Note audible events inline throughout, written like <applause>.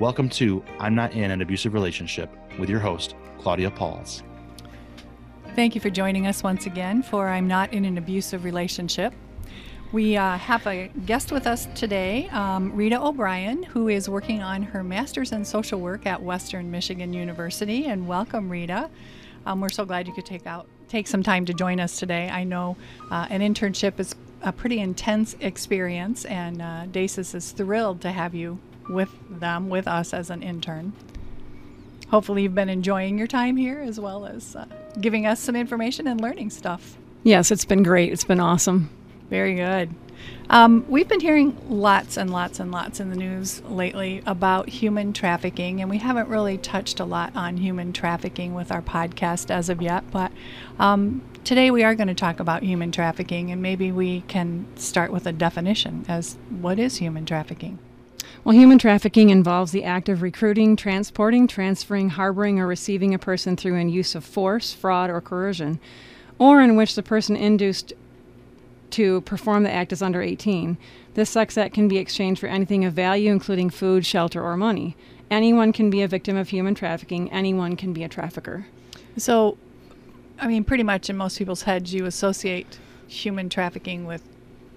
Welcome to I'm Not in an Abusive Relationship with your host, Claudia Pauls. Thank you for joining us once again for I'm Not in an Abusive Relationship. We uh, have a guest with us today, um, Rita O'Brien, who is working on her master's in social work at Western Michigan University. And welcome, Rita. Um, we're so glad you could take out take some time to join us today. I know uh, an internship is a pretty intense experience, and uh, DASAS is thrilled to have you with them, with us as an intern. Hopefully, you've been enjoying your time here as well as uh, giving us some information and learning stuff. Yes, it's been great. It's been awesome. Very good. Um, we've been hearing lots and lots and lots in the news lately about human trafficking, and we haven't really touched a lot on human trafficking with our podcast as of yet. But um, today we are going to talk about human trafficking, and maybe we can start with a definition as what is human trafficking? Well, human trafficking involves the act of recruiting, transporting, transferring, harboring, or receiving a person through an use of force, fraud, or coercion, or in which the person induced to perform the act is under 18. This sex act can be exchanged for anything of value, including food, shelter, or money. Anyone can be a victim of human trafficking, anyone can be a trafficker. So, I mean, pretty much in most people's heads, you associate human trafficking with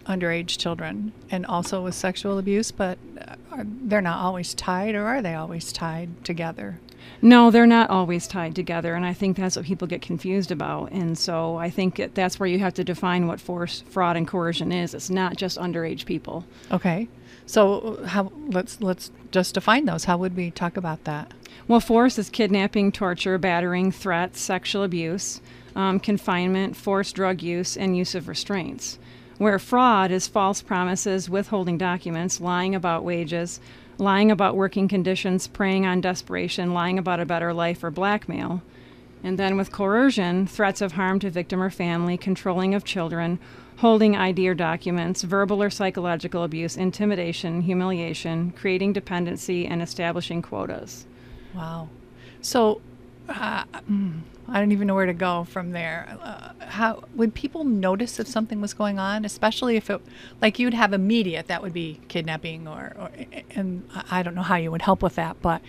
underage children and also with sexual abuse, but uh, are, they're not always tied, or are they always tied together? No, they're not always tied together, and I think that's what people get confused about. And so I think that's where you have to define what force, fraud, and coercion is. It's not just underage people. Okay, so how let's let's just define those. How would we talk about that? Well, force is kidnapping, torture, battering, threats, sexual abuse, um, confinement, forced drug use, and use of restraints. Where fraud is false promises, withholding documents, lying about wages, lying about working conditions, preying on desperation, lying about a better life, or blackmail. And then with coercion, threats of harm to victim or family, controlling of children, holding ID or documents, verbal or psychological abuse, intimidation, humiliation, creating dependency, and establishing quotas. Wow. So, uh, I don't even know where to go from there. Uh, how would people notice if something was going on, especially if it, like you'd have immediate, that would be kidnapping, or, or and I don't know how you would help with that, but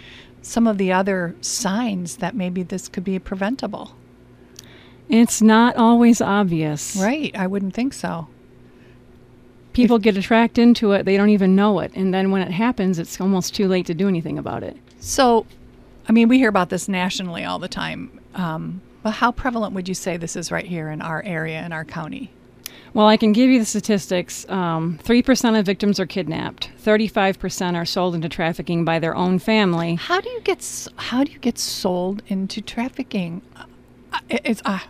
some of the other signs that maybe this could be preventable. It's not always obvious. Right. I wouldn't think so. People if, get attracted into it, they don't even know it. And then when it happens, it's almost too late to do anything about it. So, I mean, we hear about this nationally all the time. Um, but how prevalent would you say this is right here in our area, in our county? Well, I can give you the statistics. Um, 3% of victims are kidnapped. 35% are sold into trafficking by their own family. How do you get how do you get sold into trafficking? Uh, it's uh,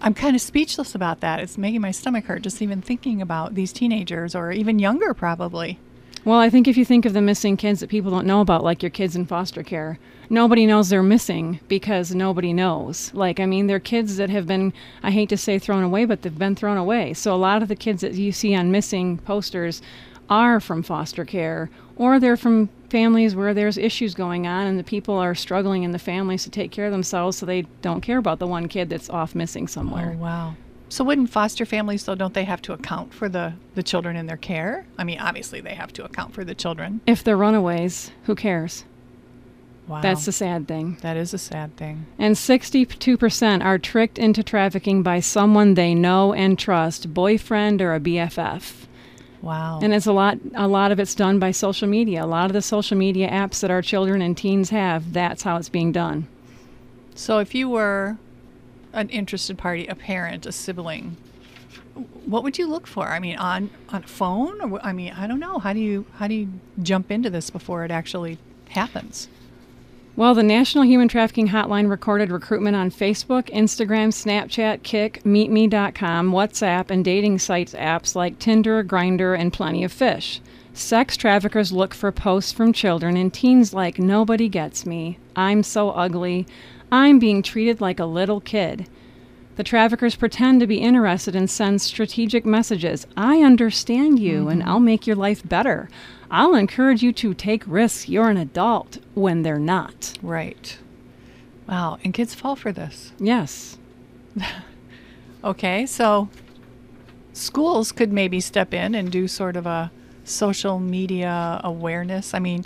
I'm kind of speechless about that. It's making my stomach hurt just even thinking about these teenagers or even younger probably. Well, I think if you think of the missing kids that people don't know about, like your kids in foster care, nobody knows they're missing because nobody knows. Like, I mean, they're kids that have been, I hate to say thrown away, but they've been thrown away. So a lot of the kids that you see on missing posters are from foster care or they're from families where there's issues going on and the people are struggling in the families to take care of themselves so they don't care about the one kid that's off missing somewhere. Oh, wow. So wouldn't foster families though don't they have to account for the the children in their care? I mean, obviously they have to account for the children. If they're runaways, who cares? Wow. That's the sad thing. That is a sad thing. And 62% are tricked into trafficking by someone they know and trust, boyfriend or a BFF. Wow. And it's a lot a lot of it's done by social media. A lot of the social media apps that our children and teens have, that's how it's being done. so if you were an interested party, a parent, a sibling, what would you look for? I mean, on on a phone, or I mean, I don't know. How do you how do you jump into this before it actually happens? Well, the National Human Trafficking Hotline recorded recruitment on Facebook, Instagram, Snapchat, Kik, MeetMe.com, WhatsApp, and dating sites apps like Tinder, Grindr, and Plenty of Fish. Sex traffickers look for posts from children and teens like, Nobody gets me. I'm so ugly. I'm being treated like a little kid. The traffickers pretend to be interested and send strategic messages. I understand you and mm-hmm. I'll make your life better. I'll encourage you to take risks. You're an adult when they're not. Right. Wow. And kids fall for this. Yes. <laughs> Okay, so schools could maybe step in and do sort of a social media awareness. I mean,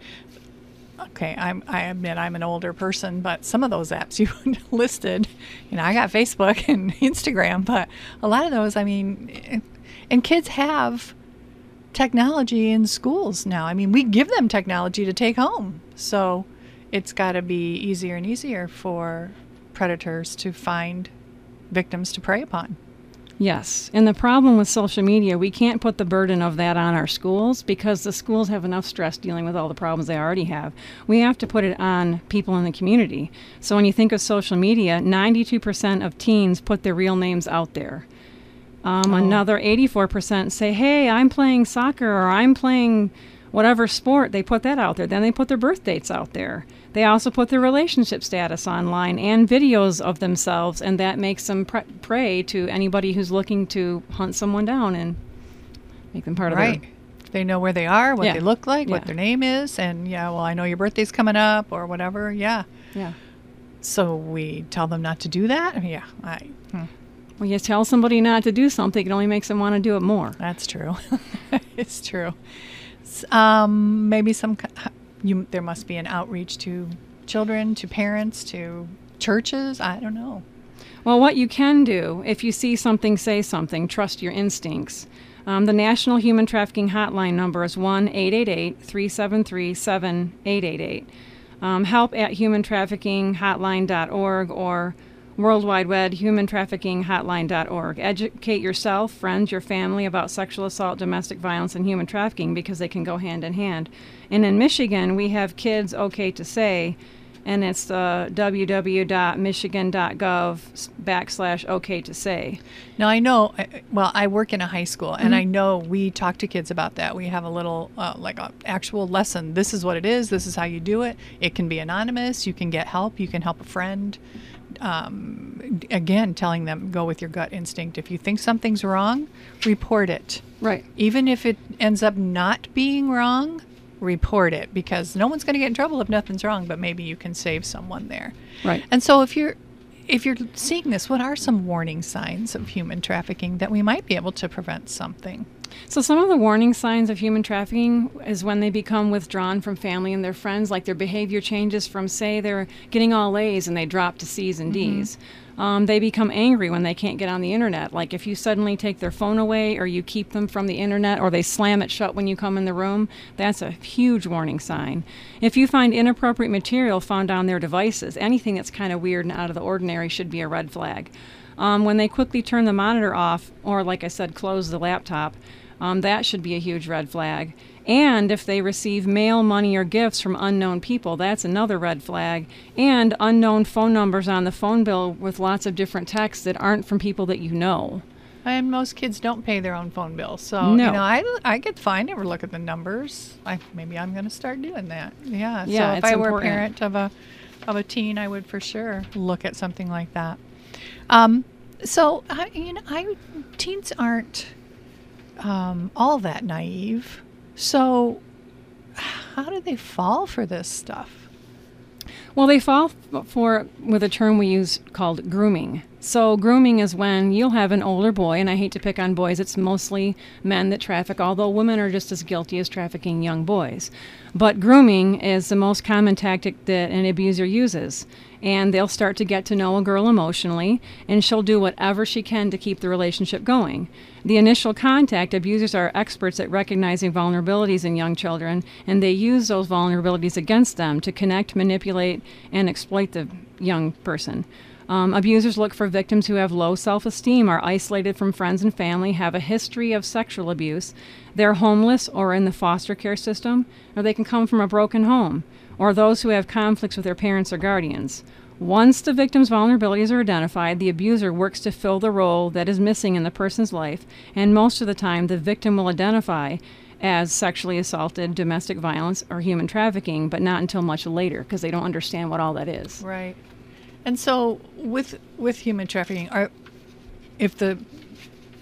okay, I'm, I admit I'm an older person, but some of those apps <laughs> you listed, you know, I got Facebook and <laughs> Instagram, but a lot of those, I mean, and kids have technology in schools now. I mean, we give them technology to take home. So it's got to be easier and easier for predators to find victims to prey upon. Yes. And the problem with social media, we can't put the burden of that on our schools because the schools have enough stress dealing with all the problems they already have. We have to put it on people in the community. So when you think of social media, 92% of teens put their real names out there. Um, Another 84% say, hey, I'm playing soccer or I'm playing whatever sport. They put that out there. Then they put their birth dates out there. They also put their relationship status online and videos of themselves, and that makes them pre- prey to anybody who's looking to hunt someone down and make them part right. of their. They know where they are, what Yeah. they look like, what their name is, and yeah, well, I know your birthday's coming up or whatever. Yeah. Yeah. So we tell them not to do that? Yeah, I, hmm, Well, you tell somebody not to do something, it only makes them want to do it more. that's true. <laughs> it's true. Um, maybe some, you, there must be an outreach to children, to parents, to churches. I don't know. Well, what you can do if you see something, say something, trust your instincts. Um, the National Human Trafficking Hotline number is 1 888 373 7888. Um, Help at humantraffickinghotline.org or World Wide Web humantraffickinghotline.org. Educate yourself, friends, your family about sexual assault, domestic violence, and human trafficking because they can go hand in hand. And in Michigan, we have Kids OK to Say, and it's uh, www.michigan.gov backslash OK to Say. Now I know. Well, I work in a high school, and Mm-hmm. I know we talk to kids about that. We have a little, uh, like a actual lesson. This is what it is. This is how you do it. It can be anonymous. You can get help. You can help a friend. Um, again, telling them go with your gut instinct. If you think something's wrong, report it. Right. Even if it ends up not being wrong, report it because no one's going to get in trouble if nothing's wrong. But maybe you can save someone there. Right. And so if you're if you're seeing this, what are some warning signs of human trafficking that we might be able to prevent something? So, some of the warning signs of human trafficking is when they become withdrawn from family and their friends, like their behavior changes from, say, they're getting all A's and they drop to C's and mm-hmm. D's. Um, they become angry when they can't get on the internet. Like if you suddenly take their phone away or you keep them from the internet or they slam it shut when you come in the room, that's a huge warning sign. If you find inappropriate material found on their devices, anything that's kind of weird and out of the ordinary should be a red flag. Um, when they quickly turn the monitor off, or like I said, close the laptop, um, that should be a huge red flag. And if they receive mail, money, or gifts from unknown people, that's another red flag. And unknown phone numbers on the phone bill with lots of different texts that aren't from people that you know. And most kids don't pay their own phone bill, so No. you know I, I get fine. Never look at the numbers. I maybe I'm going to start doing that. Yeah. Yeah, So if I were important. a parent of a of a teen, I would for sure look at something like that. Um, so I, you know, I teens aren't um, all that naive. So how do they fall for this stuff? Well, they fall for with a term we use called grooming. So, grooming is when you'll have an older boy, and I hate to pick on boys, it's mostly men that traffic, although women are just as guilty as trafficking young boys. But grooming is the most common tactic that an abuser uses. And they'll start to get to know a girl emotionally, and she'll do whatever she can to keep the relationship going. The initial contact, abusers are experts at recognizing vulnerabilities in young children, and they use those vulnerabilities against them to connect, manipulate, and exploit the young person. Um, abusers look for victims who have low self esteem, are isolated from friends and family, have a history of sexual abuse, they're homeless or in the foster care system, or they can come from a broken home, or those who have conflicts with their parents or guardians. Once the victim's vulnerabilities are identified, the abuser works to fill the role that is missing in the person's life, and most of the time, the victim will identify as sexually assaulted, domestic violence, or human trafficking, but not until much later because they don't understand what all that is. Right. And so with with human trafficking, are if the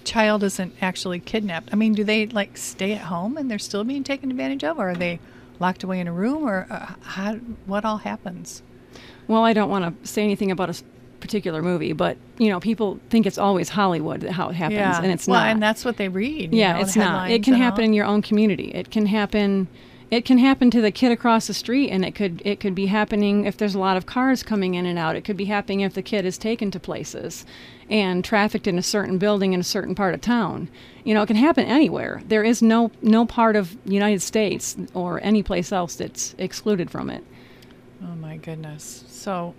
child isn't actually kidnapped, I mean, do they like stay at home and they're still being taken advantage of, or are they locked away in a room, or uh, how, what all happens? Well, I don't want to say anything about a particular movie, but you know, people think it's always Hollywood how it happens, yeah, and it's not well, not. and that's what they read. yeah, know, it's not. It can happen all. in your own community. It can happen. It can happen to the kid across the street, and it could it could be happening if there's a lot of cars coming in and out. It could be happening if the kid is taken to places and trafficked in a certain building in a certain part of town. You know, it can happen anywhere. There is no no part of the United States or any place else that's excluded from it. Oh my goodness. So,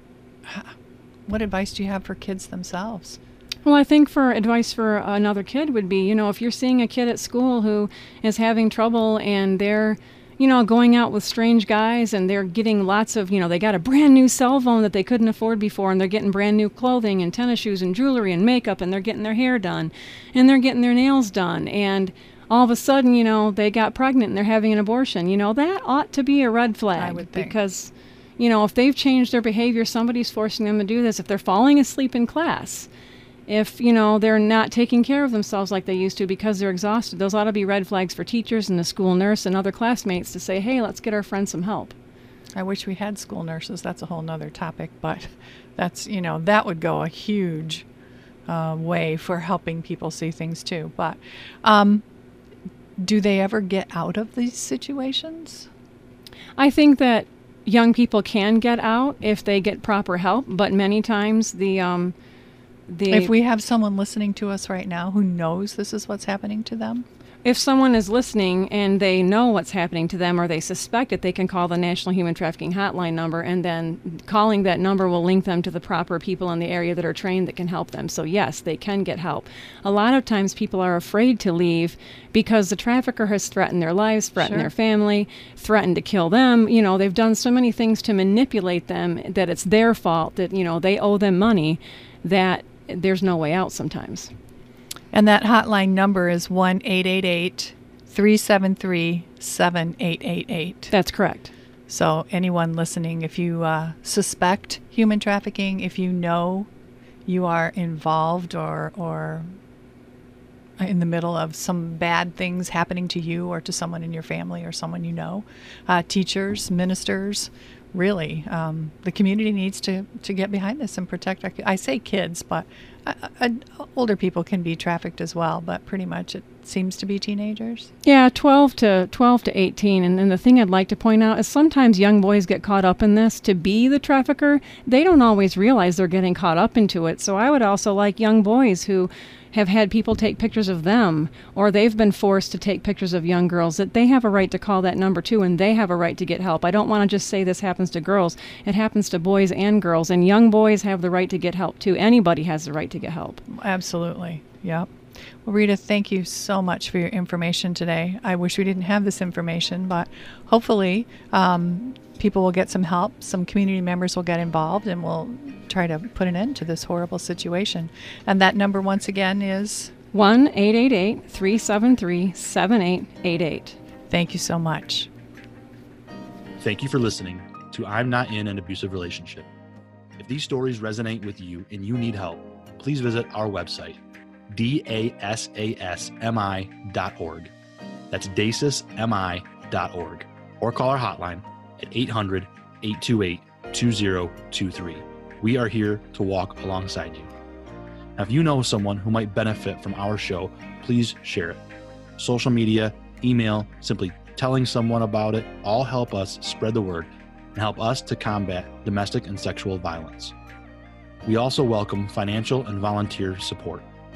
what advice do you have for kids themselves? Well, I think for advice for another kid would be, you know, if you're seeing a kid at school who is having trouble and they're, you know, going out with strange guys and they're getting lots of, you know, they got a brand new cell phone that they couldn't afford before and they're getting brand new clothing and tennis shoes and jewelry and makeup and they're getting their hair done and they're getting their nails done and all of a sudden, you know, they got pregnant and they're having an abortion. You know, that ought to be a red flag would think. because you know, if they've changed their behavior, somebody's forcing them to do this. If they're falling asleep in class, if you know they're not taking care of themselves like they used to because they're exhausted those ought to be red flags for teachers and the school nurse and other classmates to say hey let's get our friend some help I wish we had school nurses. That's a whole nother topic, but that's, you know, that would go a huge uh, way for helping people see things too. But um, do they ever get out of these situations? i think that young people can get out if they get proper help but many times the um the If we have someone listening to us right now who knows this is what's happening to them, if someone is listening and they know what's happening to them or they suspect it, they can call the National Human Trafficking Hotline number, and then calling that number will link them to the proper people in the area that are trained that can help them. So, yes, they can get help. A lot of times people are afraid to leave because the trafficker has threatened their lives, threatened Sure. their family, threatened to kill them. You know, they've done so many things to manipulate them that it's their fault, that, you know, they owe them money, that there's no way out sometimes. and that hotline number is 1 373 7888. That's correct. So, anyone listening, if you uh, suspect human trafficking, if you know you are involved or, or in the middle of some bad things happening to you or to someone in your family or someone you know, uh, teachers, ministers, really, um, the community needs to, to get behind this and protect our. I say kids, but uh, uh, older people can be trafficked as well, but pretty much it seems to be teenagers. Yeah, 12 to 12 to 18 and, and the thing I'd like to point out is sometimes young boys get caught up in this to be the trafficker. They don't always realize they're getting caught up into it. So I would also like young boys who have had people take pictures of them or they've been forced to take pictures of young girls that they have a right to call that number too and they have a right to get help. I don't want to just say this happens to girls. It happens to boys and girls and young boys have the right to get help too. Anybody has the right to get help. Absolutely. Yep. Well, Rita, thank you so much for your information today. I wish we didn't have this information, but hopefully um, people will get some help. Some community members will get involved and we'll try to put an end to this horrible situation. And that number, once again, is 1 888 373 7888. thank you so much. Thank you for listening to I'm Not in an Abusive Relationship. If these stories resonate with you and you need help, please visit our website, dasasmi.org. That's dasasmi.org. Or call our hotline at 800 828 2023. We are here to walk alongside you. Now, if you know someone who might benefit from our show, please share it. Social media, email, simply telling someone about it all help us spread the word and help us to combat domestic and sexual violence. We also welcome financial and volunteer support.